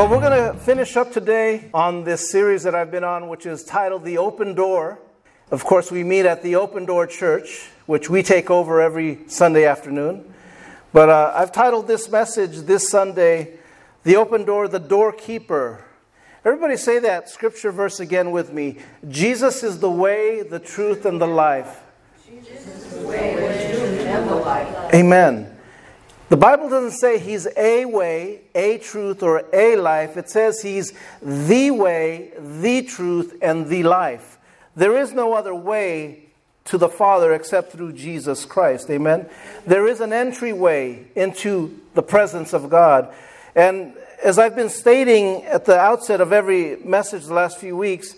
Well, we're going to finish up today on this series that I've been on, which is titled The Open Door. Of course, we meet at the Open Door Church, which we take over every Sunday afternoon. But uh, I've titled this message this Sunday, The Open Door, the Doorkeeper. Everybody say that scripture verse again with me. Jesus is the way, the truth, and the life. Jesus is the way, the truth, and the life. Amen. The Bible doesn't say he's a way, a truth, or a life. It says he's the way, the truth, and the life. There is no other way to the Father except through Jesus Christ. Amen. There is an entryway into the presence of God. And as I've been stating at the outset of every message the last few weeks,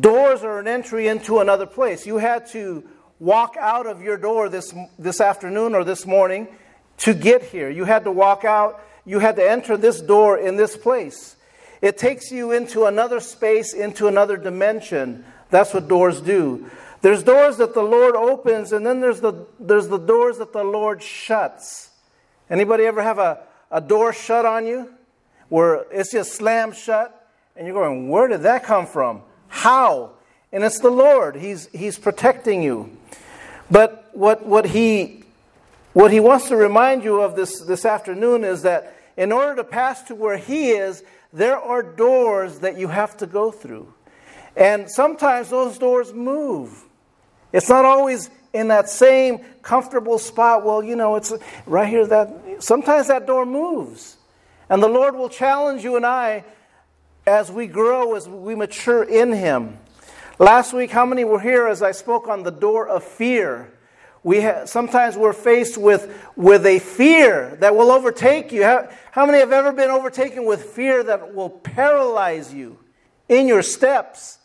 doors are an entry into another place. You had to walk out of your door this, this afternoon or this morning to get here. You had to walk out, you had to enter this door in this place. It takes you into another space, into another dimension. That's what doors do. There's doors that the Lord opens, and then there's the, there's the doors that the Lord shuts. Anybody ever have a, a door shut on you where it's just slammed shut? And you're going, where did that come from? How? And it's the Lord. He's, he's protecting you. But what, what he what he wants to remind you of this, this afternoon is that in order to pass to where he is, there are doors that you have to go through. And sometimes those doors move. It's not always in that same comfortable spot. Well, you know, it's right here that sometimes that door moves. And the Lord will challenge you and I as we grow, as we mature in Him. Last week, how many were here as I spoke on the door of fear? We ha- sometimes we're faced with, with a fear that will overtake you. How, how many have ever been overtaken with fear that will paralyze you in your steps?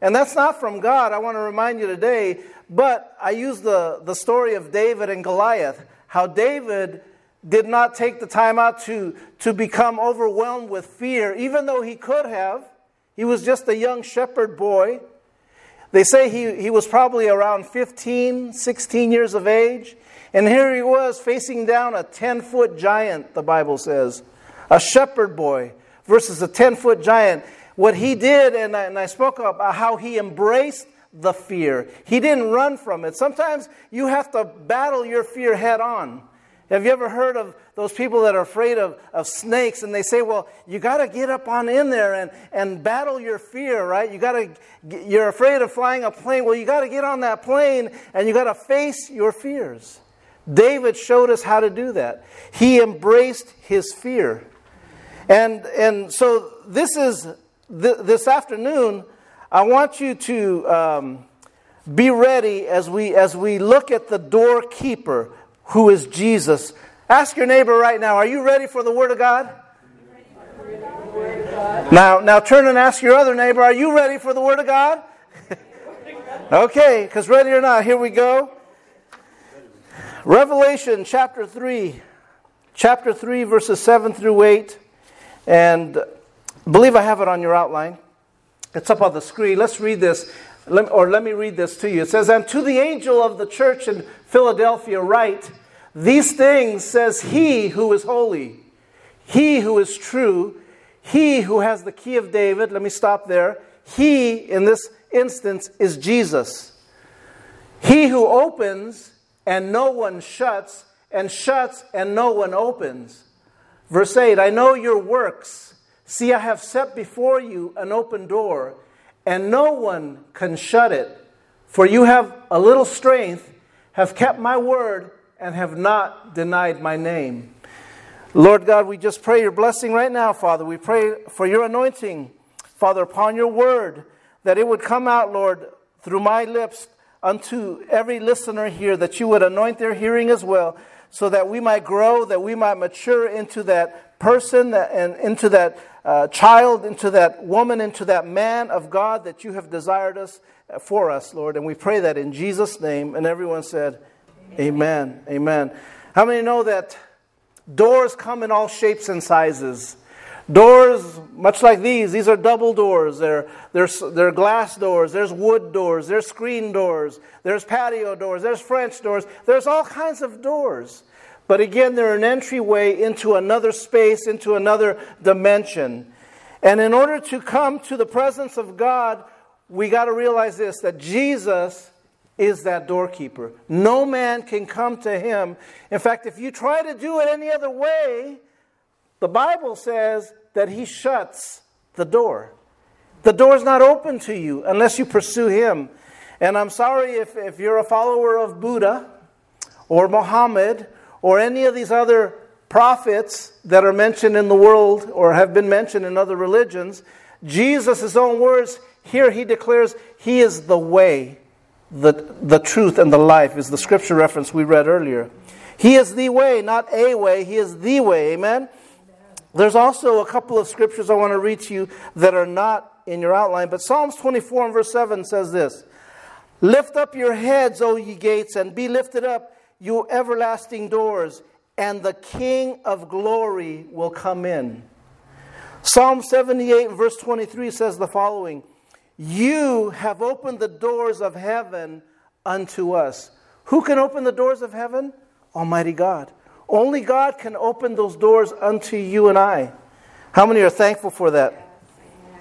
And that's not from God, I want to remind you today. But I use the, the story of David and Goliath, how David did not take the time out to, to become overwhelmed with fear, even though he could have. He was just a young shepherd boy. They say he, he was probably around 15, 16 years of age. And here he was facing down a 10 foot giant, the Bible says. A shepherd boy versus a 10 foot giant. What he did, and I, and I spoke about uh, how he embraced the fear, he didn't run from it. Sometimes you have to battle your fear head on. Have you ever heard of those people that are afraid of, of snakes and they say, well, you got to get up on in there and, and battle your fear, right? You got to, you're afraid of flying a plane. Well, you got to get on that plane and you got to face your fears. David showed us how to do that. He embraced his fear. And, and so this is, th- this afternoon, I want you to um, be ready as we, as we look at the doorkeeper who is Jesus. Ask your neighbor right now, are you ready for the Word of God? Now, now turn and ask your other neighbor, are you ready for the Word of God? okay, because ready or not, here we go. Revelation chapter 3, chapter 3, verses 7 through 8. And believe I have it on your outline. It's up on the screen. Let's read this. Let, or let me read this to you. It says, And to the angel of the church in Philadelphia, write, These things says he who is holy, he who is true, he who has the key of David. Let me stop there. He, in this instance, is Jesus. He who opens and no one shuts, and shuts and no one opens. Verse 8 I know your works. See, I have set before you an open door and no one can shut it. For you have a little strength, have kept my word, and have not denied my name. Lord God, we just pray your blessing right now, Father. We pray for your anointing, Father, upon your word, that it would come out, Lord, through my lips unto every listener here, that you would anoint their hearing as well, so that we might grow, that we might mature into that person and into that uh, child, into that woman, into that man of God that you have desired us uh, for us, Lord. And we pray that in Jesus' name. And everyone said, Amen. Amen. Amen. How many know that doors come in all shapes and sizes? Doors, much like these, these are double doors. They're, they're, they're glass doors, there's wood doors, there's screen doors, there's patio doors, there's French doors, there's all kinds of doors. But again, they're an entryway into another space, into another dimension. And in order to come to the presence of God, we got to realize this that Jesus is that doorkeeper. No man can come to him. In fact, if you try to do it any other way, the Bible says that he shuts the door. The door is not open to you unless you pursue him. And I'm sorry if, if you're a follower of Buddha or Muhammad or any of these other prophets that are mentioned in the world or have been mentioned in other religions. Jesus' own words, here he declares, He is the way, the, the truth, and the life, is the scripture reference we read earlier. He is the way, not a way. He is the way. Amen? There's also a couple of scriptures I want to read to you that are not in your outline, but Psalms 24 and verse 7 says this Lift up your heads, O ye gates, and be lifted up, you everlasting doors, and the King of glory will come in. Psalm 78 verse 23 says the following You have opened the doors of heaven unto us. Who can open the doors of heaven? Almighty God. Only God can open those doors unto you and I. How many are thankful for that?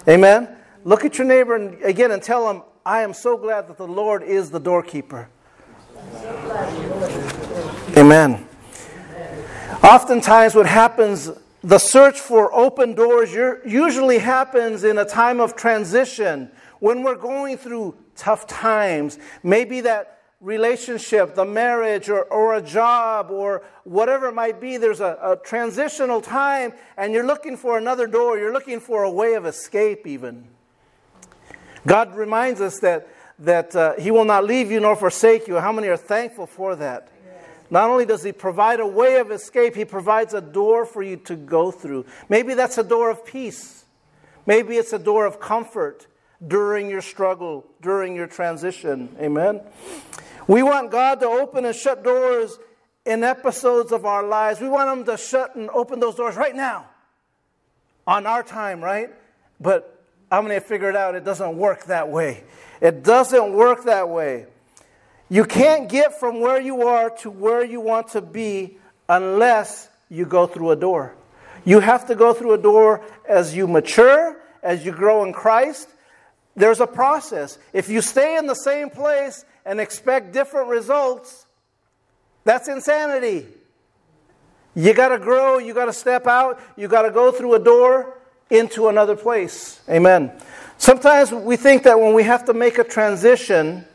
Amen. Look at your neighbor and, again and tell him, I am so glad that the Lord is the doorkeeper. Amen. Oftentimes, what happens, the search for open doors usually happens in a time of transition when we're going through tough times. Maybe that relationship, the marriage, or, or a job, or whatever it might be, there's a, a transitional time, and you're looking for another door. You're looking for a way of escape, even. God reminds us that, that uh, He will not leave you nor forsake you. How many are thankful for that? Not only does He provide a way of escape, He provides a door for you to go through. Maybe that's a door of peace. Maybe it's a door of comfort during your struggle, during your transition. Amen. We want God to open and shut doors in episodes of our lives. We want Him to shut and open those doors right now on our time, right? But I'm going to figure it out. It doesn't work that way. It doesn't work that way. You can't get from where you are to where you want to be unless you go through a door. You have to go through a door as you mature, as you grow in Christ. There's a process. If you stay in the same place and expect different results, that's insanity. You got to grow, you got to step out, you got to go through a door into another place. Amen. Sometimes we think that when we have to make a transition,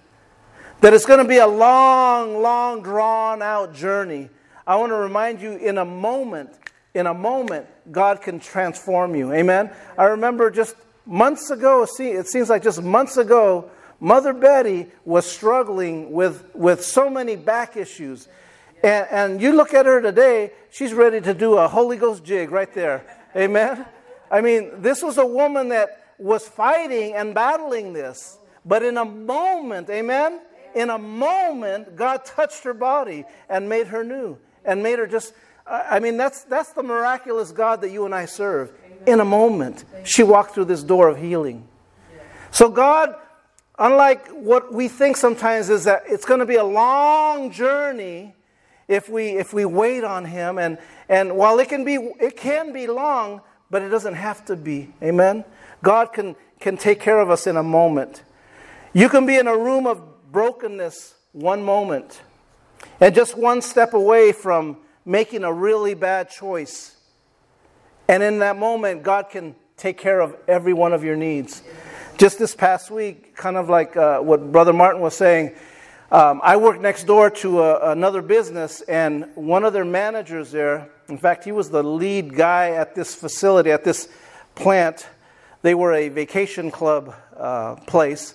that it's going to be a long, long, drawn out journey. I want to remind you in a moment, in a moment, God can transform you. Amen. I remember just months ago, see, it seems like just months ago, Mother Betty was struggling with, with so many back issues. And, and you look at her today, she's ready to do a Holy Ghost jig right there. Amen. I mean, this was a woman that was fighting and battling this. But in a moment, amen? In a moment, God touched her body and made her new and made her just, I mean, that's, that's the miraculous God that you and I serve. In a moment, she walked through this door of healing. So, God, unlike what we think sometimes, is that it's going to be a long journey if we, if we wait on Him. And, and while it can, be, it can be long, but it doesn't have to be. Amen? God can, can take care of us in a moment. You can be in a room of brokenness one moment and just one step away from making a really bad choice. And in that moment, God can take care of every one of your needs. Just this past week, kind of like uh, what Brother Martin was saying, um, I work next door to a, another business, and one of their managers there, in fact, he was the lead guy at this facility, at this plant. They were a vacation club uh, place.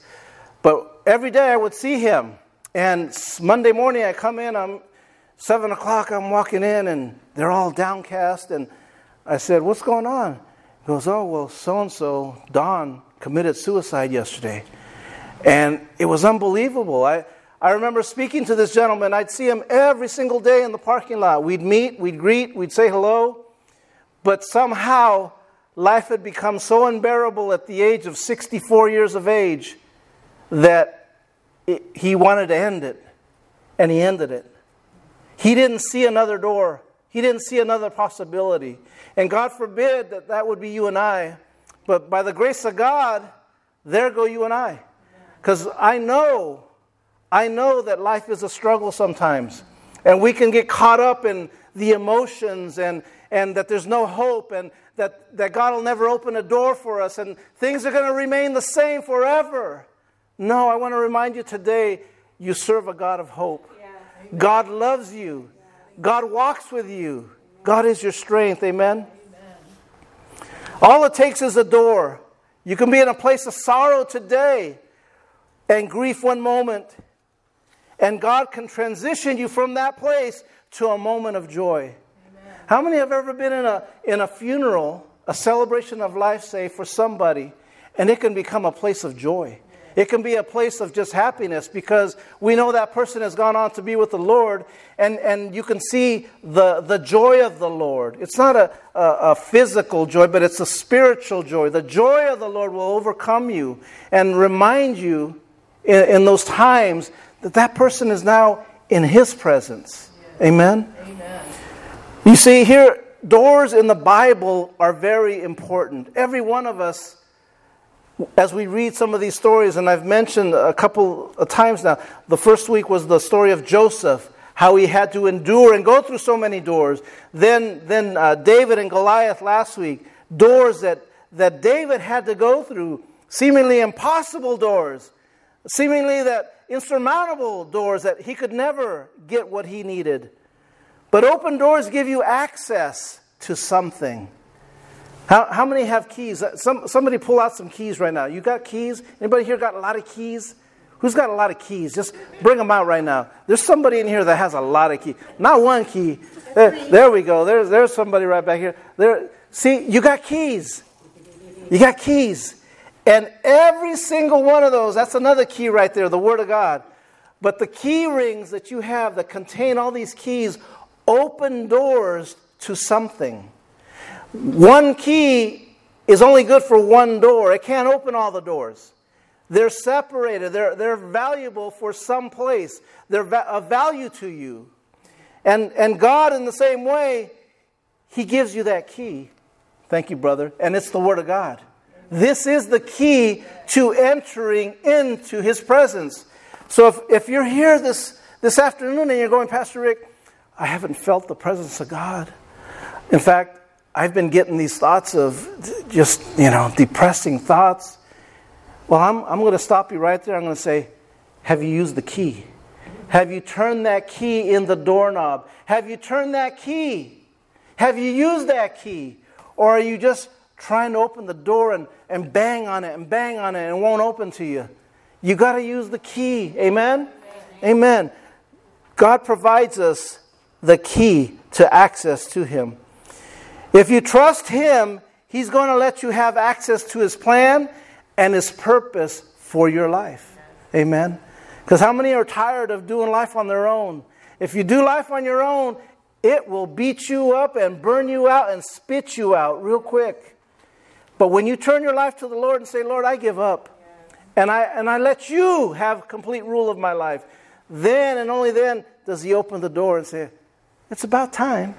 But every day I would see him. And Monday morning I come in, I'm 7 o'clock, I'm walking in, and they're all downcast. And I said, What's going on? He goes, Oh, well, so and so, Don, committed suicide yesterday. And it was unbelievable. I, I remember speaking to this gentleman. I'd see him every single day in the parking lot. We'd meet, we'd greet, we'd say hello. But somehow, life had become so unbearable at the age of 64 years of age that it, he wanted to end it. And he ended it. He didn't see another door, he didn't see another possibility. And God forbid that that would be you and I. But by the grace of God, there go you and I. Because I know, I know that life is a struggle sometimes. And we can get caught up in the emotions and, and that there's no hope and that, that God will never open a door for us and things are going to remain the same forever. No, I want to remind you today you serve a God of hope. Yeah. God loves you, God walks with you, God is your strength. Amen? Amen. All it takes is a door. You can be in a place of sorrow today and grief one moment, and God can transition you from that place to a moment of joy. Amen. How many have ever been in a, in a funeral, a celebration of life, say, for somebody, and it can become a place of joy? It can be a place of just happiness because we know that person has gone on to be with the Lord, and, and you can see the, the joy of the Lord. It's not a, a, a physical joy, but it's a spiritual joy. The joy of the Lord will overcome you and remind you in, in those times that that person is now in His presence. Amen? Amen. You see, here, doors in the Bible are very important. Every one of us as we read some of these stories, and I've mentioned a couple of times now, the first week was the story of Joseph, how he had to endure and go through so many doors. Then, then uh, David and Goliath last week, doors that, that David had to go through, seemingly impossible doors, seemingly that insurmountable doors that he could never get what he needed. But open doors give you access to something. How, how many have keys? Uh, some, somebody pull out some keys right now. You got keys? Anybody here got a lot of keys? Who's got a lot of keys? Just bring them out right now. There's somebody in here that has a lot of keys. Not one key. There, there we go. There's, there's somebody right back here. There, see, you got keys. You got keys. And every single one of those, that's another key right there, the Word of God. But the key rings that you have that contain all these keys open doors to something. One key is only good for one door, it can't open all the doors. They're separated, they're, they're valuable for some place, they're va- of value to you. And, and God, in the same way, He gives you that key. Thank you, brother. And it's the Word of God. This is the key to entering into His presence. So if, if you're here this, this afternoon and you're going, Pastor Rick, I haven't felt the presence of God. In fact, I've been getting these thoughts of just, you know, depressing thoughts. Well, I'm, I'm going to stop you right there. I'm going to say, Have you used the key? Have you turned that key in the doorknob? Have you turned that key? Have you used that key? Or are you just trying to open the door and, and bang on it and bang on it and it won't open to you? You got to use the key. Amen? Amen. God provides us the key to access to Him. If you trust Him, He's going to let you have access to His plan and His purpose for your life. Amen. Because how many are tired of doing life on their own? If you do life on your own, it will beat you up and burn you out and spit you out real quick. But when you turn your life to the Lord and say, Lord, I give up, and I, and I let you have complete rule of my life, then and only then does He open the door and say, It's about time.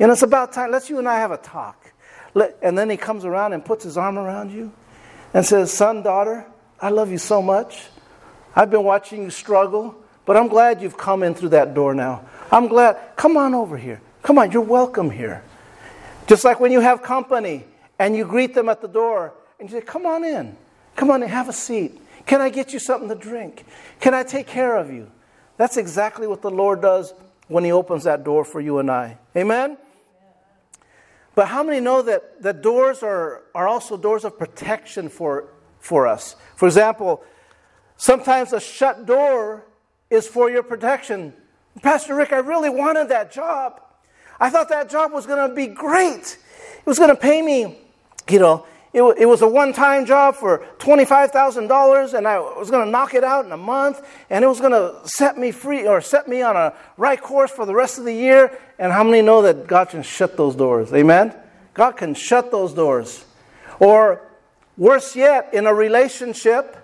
And it's about time. Let's you and I have a talk. Let, and then he comes around and puts his arm around you and says, Son, daughter, I love you so much. I've been watching you struggle, but I'm glad you've come in through that door now. I'm glad. Come on over here. Come on, you're welcome here. Just like when you have company and you greet them at the door and you say, Come on in. Come on in, have a seat. Can I get you something to drink? Can I take care of you? That's exactly what the Lord does when He opens that door for you and I. Amen? But how many know that, that doors are, are also doors of protection for, for us? For example, sometimes a shut door is for your protection. Pastor Rick, I really wanted that job. I thought that job was going to be great. It was going to pay me, you know, it, it was a one time job for $25,000, and I was going to knock it out in a month, and it was going to set me free or set me on a right course for the rest of the year. And how many know that God can shut those doors? Amen? God can shut those doors. Or worse yet, in a relationship,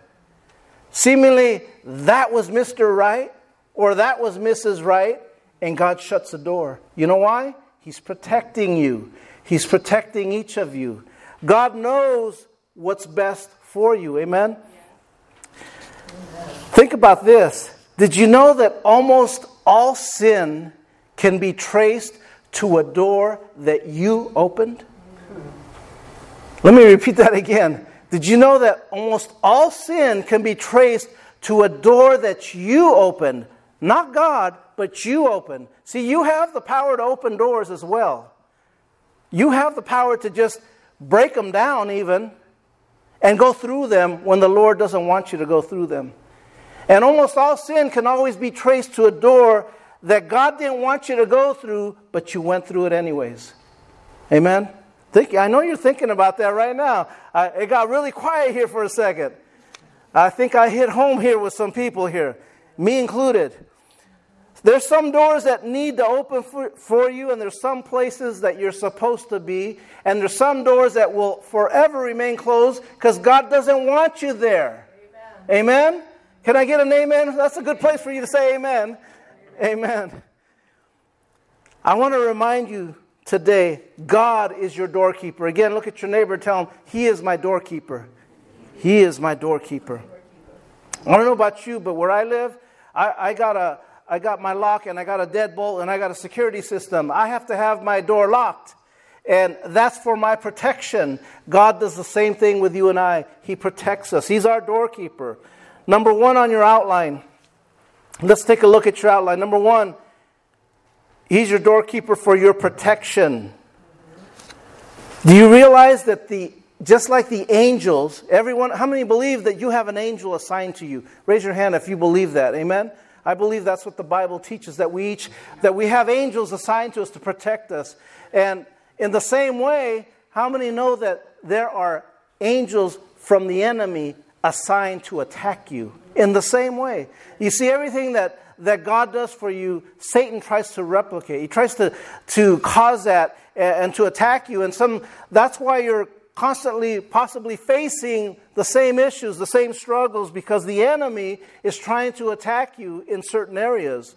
seemingly that was Mr. Right or that was Mrs. Right, and God shuts the door. You know why? He's protecting you, He's protecting each of you. God knows what's best for you. Amen? Think about this. Did you know that almost all sin can be traced to a door that you opened? Let me repeat that again. Did you know that almost all sin can be traced to a door that you opened? Not God, but you opened. See, you have the power to open doors as well. You have the power to just break them down, even, and go through them when the Lord doesn't want you to go through them. And almost all sin can always be traced to a door that God didn't want you to go through, but you went through it anyways. Amen? Think, I know you're thinking about that right now. I, it got really quiet here for a second. I think I hit home here with some people here, me included. There's some doors that need to open for, for, you, and there's some places that you're supposed to be, and there's some doors that will forever remain closed because God doesn't want you there. Amen. amen? Can I get an amen? That's a good place for you to say amen. Amen. I want to remind you today God is your doorkeeper. Again, look at your neighbor tell him, He is my doorkeeper. He is my doorkeeper. I don't know about you, but where I live, I, I got a I got my lock and I got a deadbolt and I got a security system. I have to have my door locked. And that's for my protection. God does the same thing with you and I. He protects us. He's our doorkeeper. Number one on your outline. Let's take a look at your outline. Number one, He's your doorkeeper for your protection. Do you realize that the just like the angels, everyone, how many believe that you have an angel assigned to you? Raise your hand if you believe that. Amen. I believe that's what the Bible teaches that we each that we have angels assigned to us to protect us. And in the same way, how many know that there are angels from the enemy assigned to attack you in the same way. You see, everything that, that God does for you, Satan tries to replicate. He tries to, to cause that eh, and to attack you. And some, that's why you're constantly possibly facing the same issues, the same struggles, because the enemy is trying to attack you in certain areas.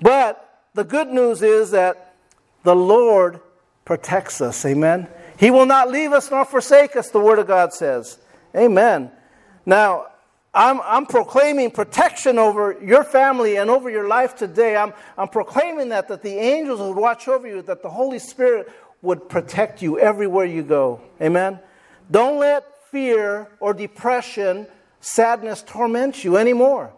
But the good news is that the Lord protects us. Amen. He will not leave us nor forsake us, the Word of God says. Amen. Now, I'm, I'm proclaiming protection over your family and over your life today. I'm, I'm proclaiming that, that the angels would watch over you, that the Holy Spirit would protect you everywhere you go. Amen? Don't let fear or depression, sadness torment you anymore.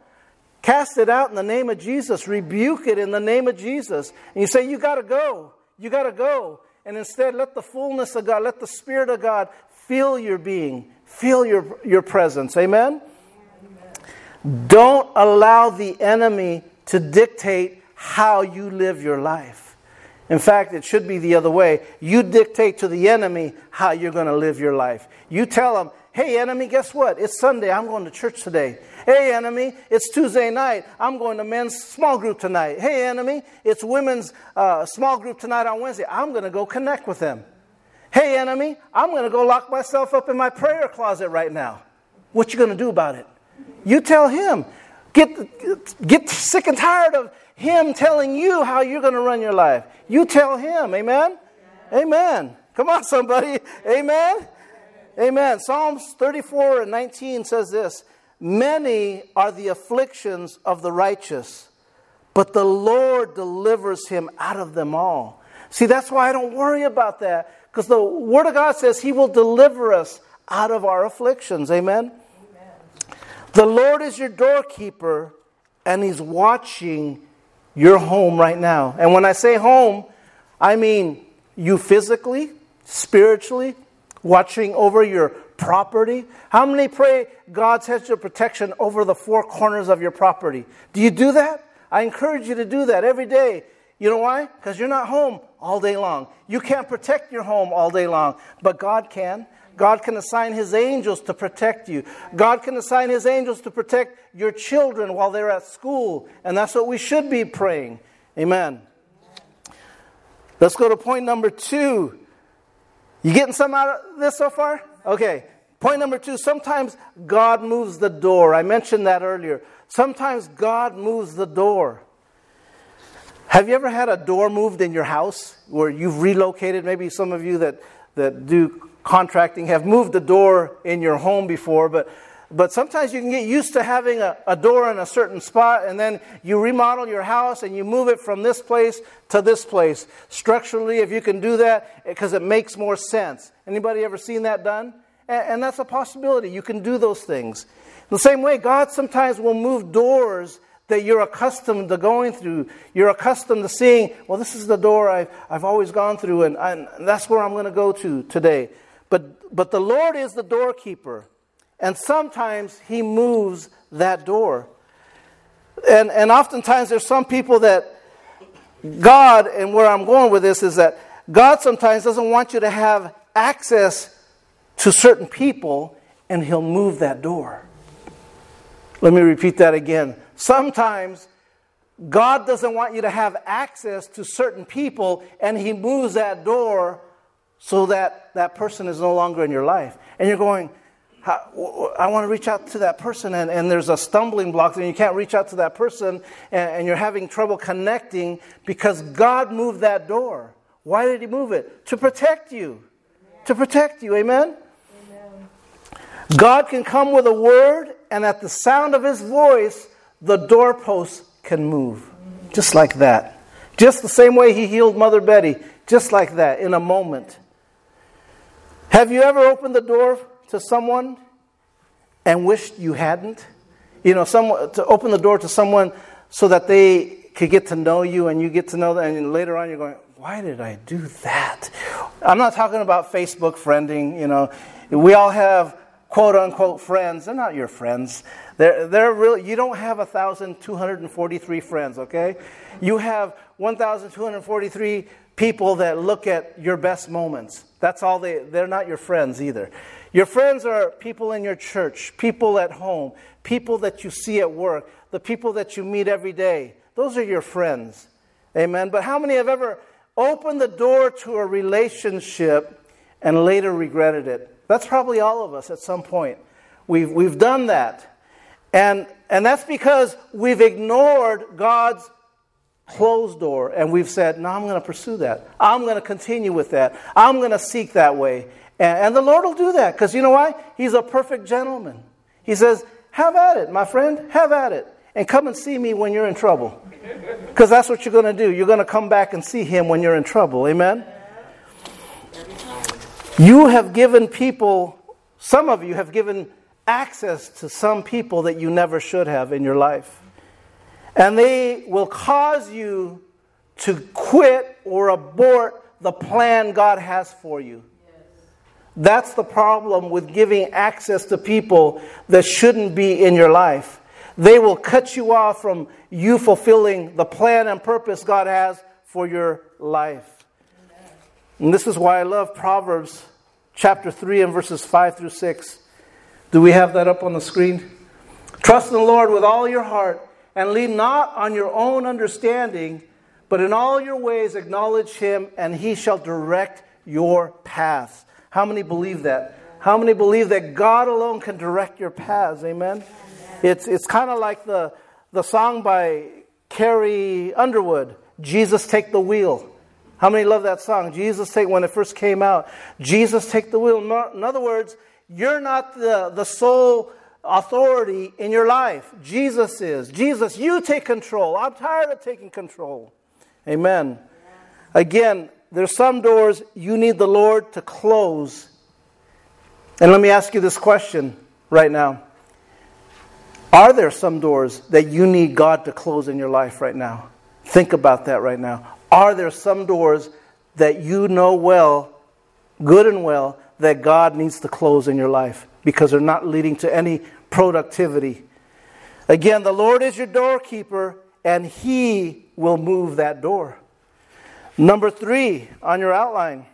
Cast it out in the name of Jesus. Rebuke it in the name of Jesus. And you say, You got to go. You got to go. And instead, let the fullness of God, let the Spirit of God fill your being. Feel your, your presence. Amen? Amen? Don't allow the enemy to dictate how you live your life. In fact, it should be the other way. You dictate to the enemy how you're going to live your life. You tell him, hey, enemy, guess what? It's Sunday. I'm going to church today. Hey, enemy, it's Tuesday night. I'm going to men's small group tonight. Hey, enemy, it's women's uh, small group tonight on Wednesday. I'm going to go connect with them. Hey, enemy, I'm going to go lock myself up in my prayer closet right now. What you going to do about it? You tell him. Get, get sick and tired of him telling you how you're going to run your life. You tell him. Amen? Amen. Come on, somebody. Amen? Amen. Psalms 34 and 19 says this Many are the afflictions of the righteous, but the Lord delivers him out of them all. See, that's why I don't worry about that because the Word of God says He will deliver us out of our afflictions. Amen? Amen? The Lord is your doorkeeper, and He's watching your home right now. And when I say home, I mean you physically, spiritually, watching over your property. How many pray God's hedge of protection over the four corners of your property? Do you do that? I encourage you to do that every day. You know why? Because you're not home all day long. You can't protect your home all day long, but God can. God can assign His angels to protect you. God can assign His angels to protect your children while they're at school. And that's what we should be praying. Amen. Let's go to point number two. You getting some out of this so far? Okay. Point number two sometimes God moves the door. I mentioned that earlier. Sometimes God moves the door. Have you ever had a door moved in your house where you've relocated? Maybe some of you that, that do contracting have moved a door in your home before, but but sometimes you can get used to having a, a, door in a certain spot and then you remodel your house and you move it from this place to this place. Structurally if you can do that because it makes more sense. Anybody ever seen that done? And, and that's a possibility. You can do those things. In the same way god sometimes will move doors that you're accustomed to going through. You're accustomed to seeing, well, this is the door I've, I've always gone through, and, and that's where I'm going to go to today. But, but the Lord is the doorkeeper, and sometimes He moves that door. And, and oftentimes there's some people that God, and where I'm going with this is that God sometimes doesn't want you to have access to certain people, and He'll move that door. Let me repeat that again. Sometimes God doesn't want you to have access to certain people, and He moves that door so that that person is no longer in your life. And you're going, I want to reach out to that person, and, and there's a stumbling block, and you can't reach out to that person, and, and you're having trouble connecting because God moved that door. Why did He move it? To protect you. To protect you. Amen? Amen? God can come with a word, and at the sound of His voice, the doorpost can move. Just like that. Just the same way he healed Mother Betty. Just like that, in a moment. Have you ever opened the door to someone and wished you hadn't? You know, to open the door to someone so that they could get to know you and you get to know them, and later on you're going, why did I do that? I'm not talking about Facebook friending, you know. We all have quote unquote friends. They're not your friends. They're, they're really, you don't have 1,243 friends, okay? You have 1,243 people that look at your best moments. That's all they, they're not your friends either. Your friends are people in your church, people at home, people that you see at work, the people that you meet every day. Those are your friends. Amen. But how many have ever opened the door to a relationship and later regretted it? That's probably all of us at some point. We've, we've done that. And, and that's because we've ignored God's closed door and we've said, No, I'm going to pursue that. I'm going to continue with that. I'm going to seek that way. And, and the Lord will do that because you know why? He's a perfect gentleman. He says, Have at it, my friend. Have at it. And come and see me when you're in trouble. Because that's what you're going to do. You're going to come back and see him when you're in trouble. Amen? You have given people, some of you have given access to some people that you never should have in your life. And they will cause you to quit or abort the plan God has for you. That's the problem with giving access to people that shouldn't be in your life. They will cut you off from you fulfilling the plan and purpose God has for your life. And this is why I love Proverbs chapter 3 and verses 5 through 6. Do we have that up on the screen? Trust in the Lord with all your heart and lean not on your own understanding, but in all your ways acknowledge him, and he shall direct your paths. How many believe that? How many believe that God alone can direct your paths? Amen? Amen. It's, it's kind of like the, the song by Carrie Underwood Jesus, take the wheel. How many love that song? Jesus, take, when it first came out, Jesus, take the wheel. In other words, you're not the, the sole authority in your life. Jesus is. Jesus, you take control. I'm tired of taking control. Amen. Again, there's some doors you need the Lord to close. And let me ask you this question right now. Are there some doors that you need God to close in your life right now? Think about that right now. Are there some doors that you know well, good and well, that God needs to close in your life because they're not leading to any productivity. Again, the Lord is your doorkeeper and He will move that door. Number three on your outline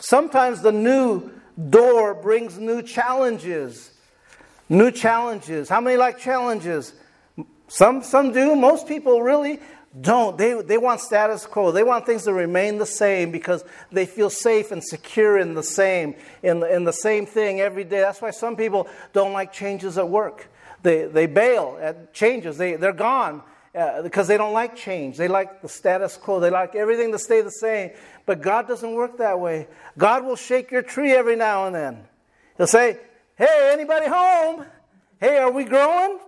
sometimes the new door brings new challenges. New challenges. How many like challenges? Some, some do. Most people really don't. They, they want status quo. They want things to remain the same because they feel safe and secure in the same, in the, in the same thing every day. That's why some people don't like changes at work. They, they bail at changes. They, they're gone. uh, because they don't like change. They like the status quo. They like everything to stay the same. But God doesn't work that way. God will shake your tree every now and then. He'll say, Hey, anybody home? Hey, are we growing?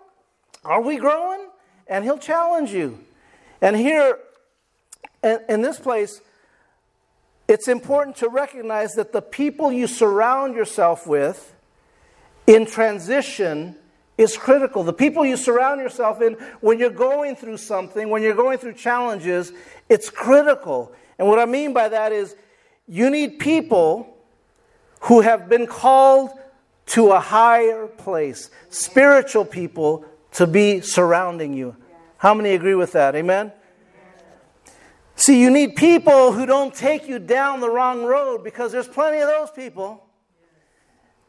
Are we growing? And He'll challenge you. And here, in, in this place, it's important to recognize that the people you surround yourself with in transition is critical. The people you surround yourself in when you're going through something, when you're going through challenges, it's critical. And what I mean by that is you need people who have been called to a higher place, spiritual people to be surrounding you. How many agree with that? Amen? See, you need people who don't take you down the wrong road because there's plenty of those people.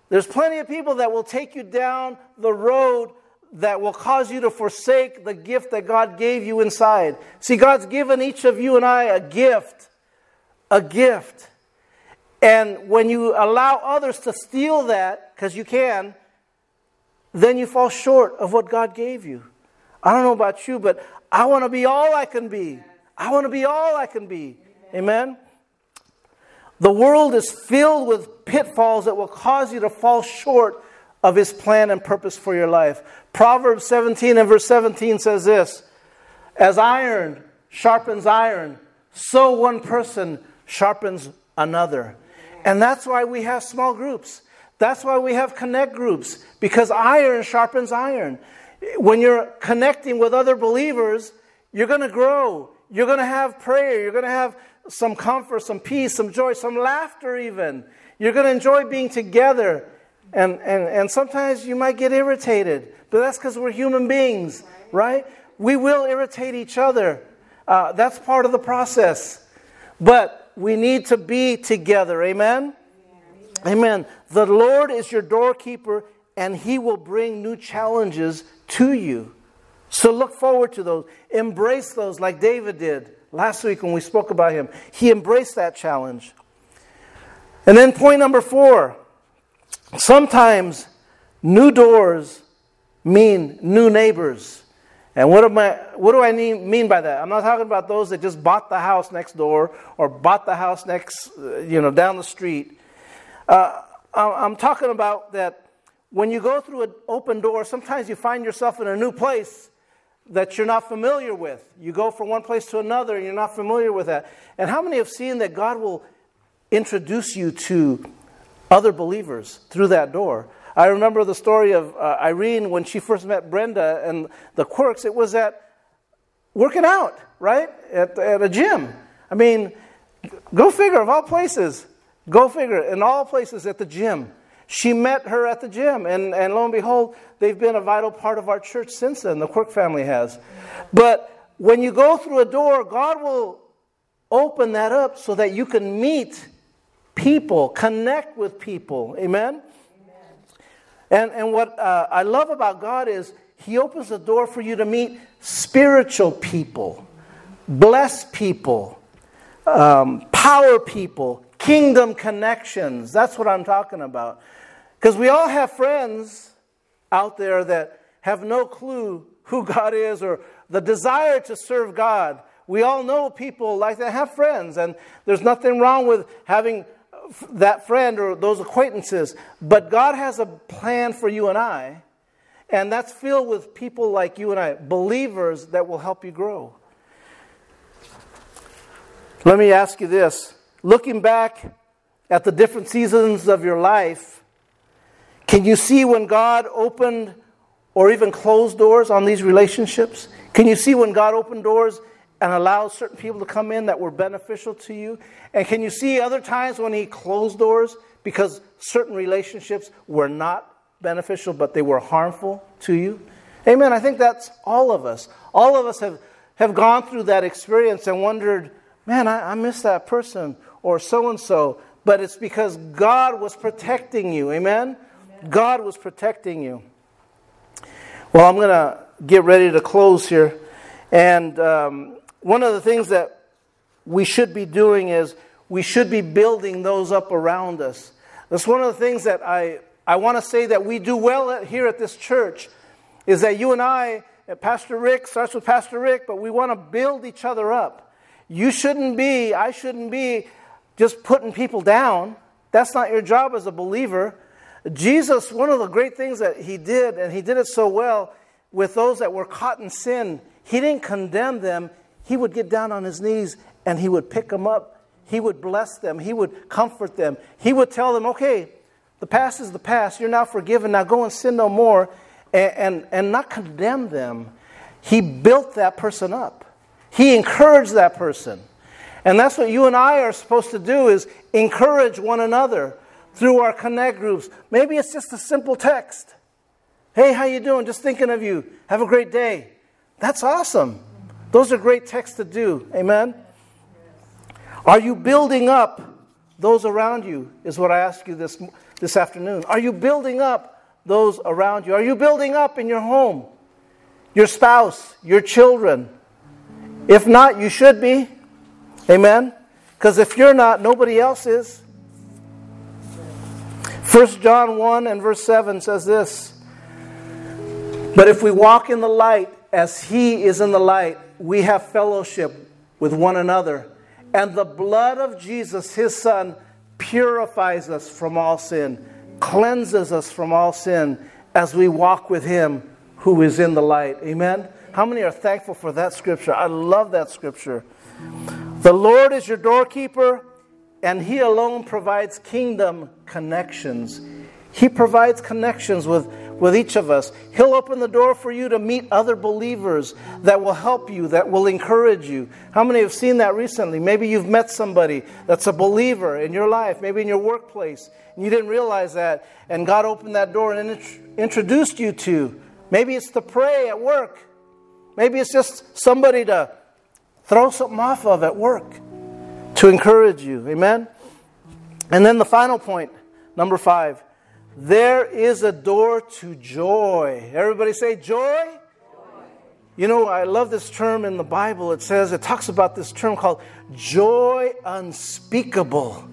There's plenty of people that will take you down the road that will cause you to forsake the gift that God gave you inside. See, God's given each of you and I a gift. A gift. And when you allow others to steal that, because you can, then you fall short of what God gave you. I don't know about you, but I want to be all I can be. I want to be all I can be. Amen? The world is filled with pitfalls that will cause you to fall short of His plan and purpose for your life. Proverbs 17 and verse 17 says this As iron sharpens iron, so one person sharpens another. And that's why we have small groups. That's why we have connect groups, because iron sharpens iron. When you're connecting with other believers, you're going to grow. You're going to have prayer. You're going to have some comfort, some peace, some joy, some laughter, even. You're going to enjoy being together. And, and, and sometimes you might get irritated, but that's because we're human beings, right? We will irritate each other. Uh, that's part of the process. But we need to be together. Amen? Amen? Amen. The Lord is your doorkeeper, and He will bring new challenges to you. So look forward to those. Embrace those like David did last week when we spoke about him. He embraced that challenge. And then point number four sometimes new doors mean new neighbors. And what, am I, what do I mean mean by that? I'm not talking about those that just bought the house next door or bought the house next, uh, you know, down the street. Uh, I'm talking about that when you go through an open door, sometimes you find yourself in a new place that you're not familiar with. You go from one place to another and you're not familiar with that. And how many have seen that God will introduce you to other believers through that door? I remember the story of uh, Irene when she first met Brenda and the quirks. It was at working out, right? At, at a gym. I mean, go figure, of all places. Go figure, in all places at the gym. She met her at the gym, and, and lo and behold, they've been a vital part of our church since then. The Quirk family has. But when you go through a door, God will open that up so that you can meet people, connect with people. Amen? Amen. And, and what uh, I love about God is He opens the door for you to meet spiritual people, blessed people, um, power people, kingdom connections. That's what I'm talking about. Because we all have friends out there that have no clue who God is or the desire to serve God. We all know people like that have friends, and there's nothing wrong with having that friend or those acquaintances. But God has a plan for you and I, and that's filled with people like you and I, believers that will help you grow. Let me ask you this looking back at the different seasons of your life, can you see when God opened or even closed doors on these relationships? Can you see when God opened doors and allowed certain people to come in that were beneficial to you? And can you see other times when He closed doors because certain relationships were not beneficial but they were harmful to you? Amen. I think that's all of us. All of us have, have gone through that experience and wondered, man, I, I miss that person or so and so, but it's because God was protecting you. Amen? Amen. God was protecting you. Well, I'm going to get ready to close here. And um, one of the things that we should be doing is we should be building those up around us. That's one of the things that I, I want to say that we do well at, here at this church is that you and I Pastor Rick starts with Pastor Rick, but we want to build each other up. You shouldn't be, I shouldn't be just putting people down. That's not your job as a believer. Jesus, one of the great things that he did, and he did it so well with those that were caught in sin, he didn't condemn them. He would get down on his knees and he would pick them up. He would bless them. He would comfort them. He would tell them, okay, the past is the past. You're now forgiven. Now go and sin no more and, and, and not condemn them. He built that person up. He encouraged that person. And that's what you and I are supposed to do is encourage one another through our connect groups. Maybe it's just a simple text. Hey, how you doing? Just thinking of you. Have a great day. That's awesome. Those are great texts to do. Amen. Are you building up those around you? Is what I ask you this this afternoon. Are you building up those around you? Are you building up in your home? Your spouse, your children? If not, you should be. Amen. Because if you're not, nobody else is. 1 John 1 and verse 7 says this But if we walk in the light as he is in the light, we have fellowship with one another. And the blood of Jesus, his son, purifies us from all sin, cleanses us from all sin as we walk with him who is in the light. Amen. How many are thankful for that scripture? I love that scripture. The Lord is your doorkeeper and He alone provides kingdom connections. He provides connections with, with each of us. He'll open the door for you to meet other believers that will help you, that will encourage you. How many have seen that recently? Maybe you've met somebody that's a believer in your life, maybe in your workplace, and you didn't realize that, and God opened that door and introduced you to. Maybe it's to pray at work. Maybe it's just somebody to throw something off of at work to encourage you. Amen? And then the final point, number five there is a door to joy. Everybody say joy? joy. You know, I love this term in the Bible. It says, it talks about this term called joy unspeakable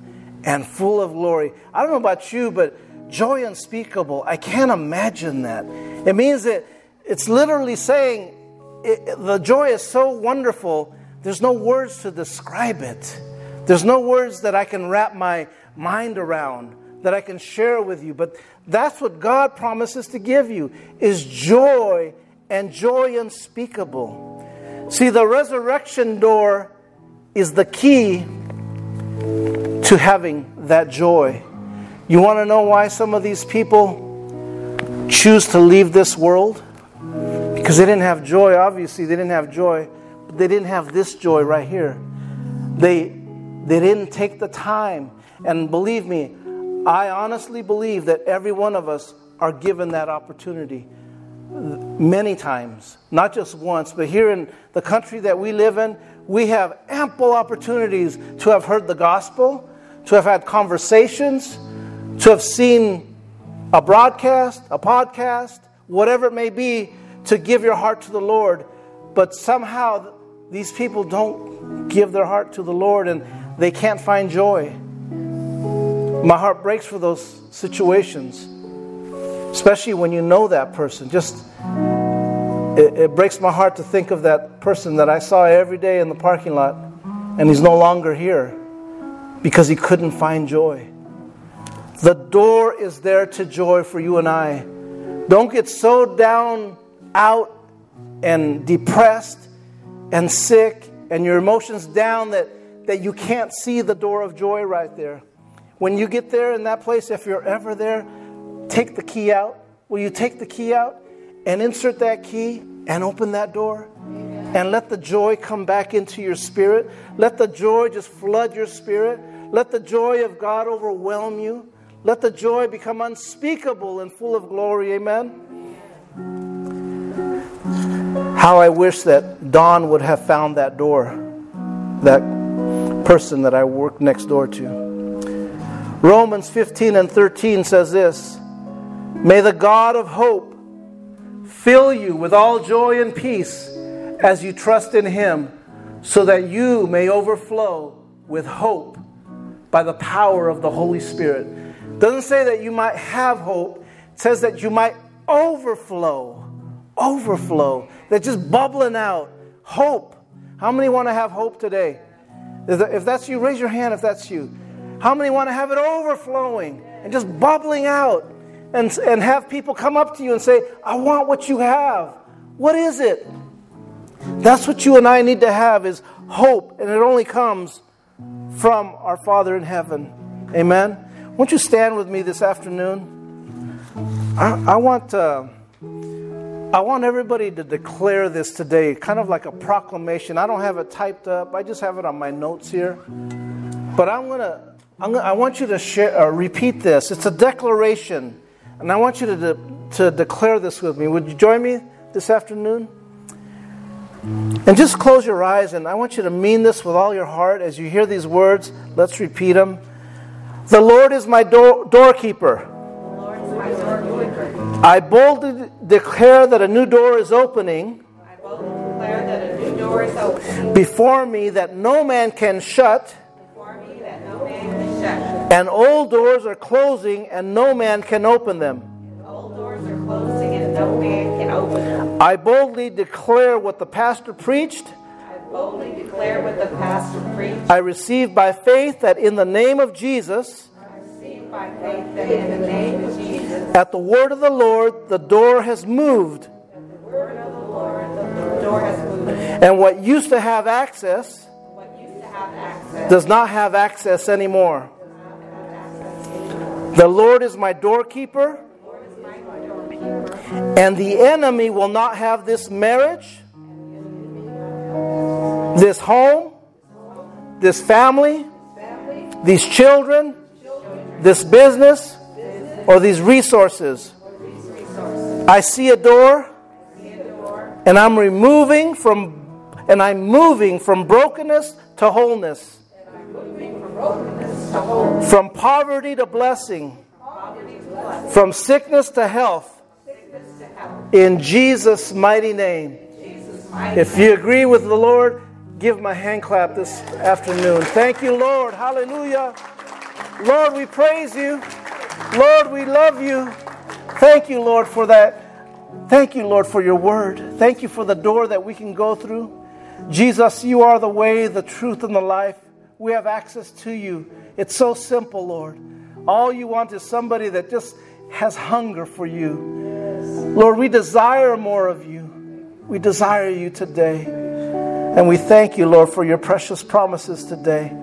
and full of glory. I don't know about you, but joy unspeakable, I can't imagine that. It means that it's literally saying it, the joy is so wonderful, there's no words to describe it. There's no words that I can wrap my mind around that I can share with you, but that's what God promises to give you is joy and joy unspeakable. See, the resurrection door is the key to having that joy. You want to know why some of these people choose to leave this world? Because they didn't have joy. Obviously, they didn't have joy, but they didn't have this joy right here. They they didn't take the time. And believe me, I honestly believe that every one of us are given that opportunity many times, not just once, but here in the country that we live in, we have ample opportunities to have heard the gospel, to have had conversations, to have seen a broadcast, a podcast, whatever it may be, to give your heart to the Lord. But somehow these people don't give their heart to the Lord and they can't find joy. My heart breaks for those situations, especially when you know that person. Just it, it, breaks my heart to think of that person that I saw every day in the parking lot, and he's no longer here because he couldn't find joy. The door is there to joy for you and I. Don't get so down, out, and depressed and sick, and your emotions down that that you can't see the door of joy right there. When you get there in that place, if you're ever there, take the key out. Will you take the key out and insert that key and open that door? And let the joy come back into your spirit. Let the joy just flood your spirit. Let the joy of God overwhelm you. Let the joy become unspeakable and full of glory. Amen. How I wish that Don would have found that door, that person that I work next door to. Romans 15 and 13 says this May the God of hope fill you with all joy and peace as you trust in him, so that you may overflow with hope by the power of the Holy Spirit. Doesn't say that you might have hope, it says that you might overflow overflow, that's just bubbling out. Hope. How many want to have hope today? If that's you, raise your hand if that's you. How many want to have it overflowing and just bubbling out and, and have people come up to you and say, I want what you have? What is it? That's what you and I need to have is hope, and it only comes from our Father in heaven. Amen. Won't you stand with me this afternoon? I, I want uh, I want everybody to declare this today, kind of like a proclamation. I don't have it typed up. I just have it on my notes here. But I'm I'm gonna I want you to share, uh, repeat this. It's a declaration, and I want you to de- to declare this with me. Would you join me this afternoon? And just close your eyes, and I want you to mean this with all your heart as you hear these words. Let's repeat them. The Lord is my door- doorkeeper. I boldly declare that a new door is opening. Before me that no man can shut. And old doors are closing and no man can open them. Old doors are closing and no man can open them. I boldly declare what the pastor preached. I boldly declare what the pastor preached. I receive by faith that in the name of Jesus, in the name of Jesus, at the word of the Lord, the door has moved. And what used to have access does not have access anymore. The Lord is my doorkeeper. and the enemy will not have this marriage, this home, this family, these children, this business, or these resources. I see a door, and I'm removing from and I'm moving from brokenness to wholeness, from poverty to blessing, from sickness to health. In Jesus' mighty name. If you agree with the Lord, give him a hand clap this afternoon. Thank you, Lord. Hallelujah. Lord, we praise you. Lord, we love you. Thank you, Lord, for that. Thank you, Lord, for your word. Thank you for the door that we can go through. Jesus, you are the way, the truth, and the life. We have access to you. It's so simple, Lord. All you want is somebody that just has hunger for you. Lord, we desire more of you. We desire you today. And we thank you, Lord, for your precious promises today.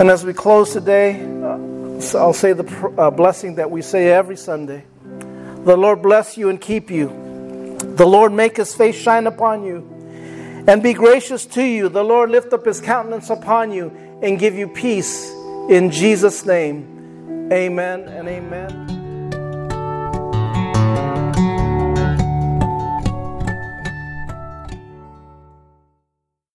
And as we close today, uh, I'll say the uh, blessing that we say every Sunday. The Lord bless you and keep you. The Lord make his face shine upon you and be gracious to you. The Lord lift up his countenance upon you and give you peace. In Jesus' name, amen and amen.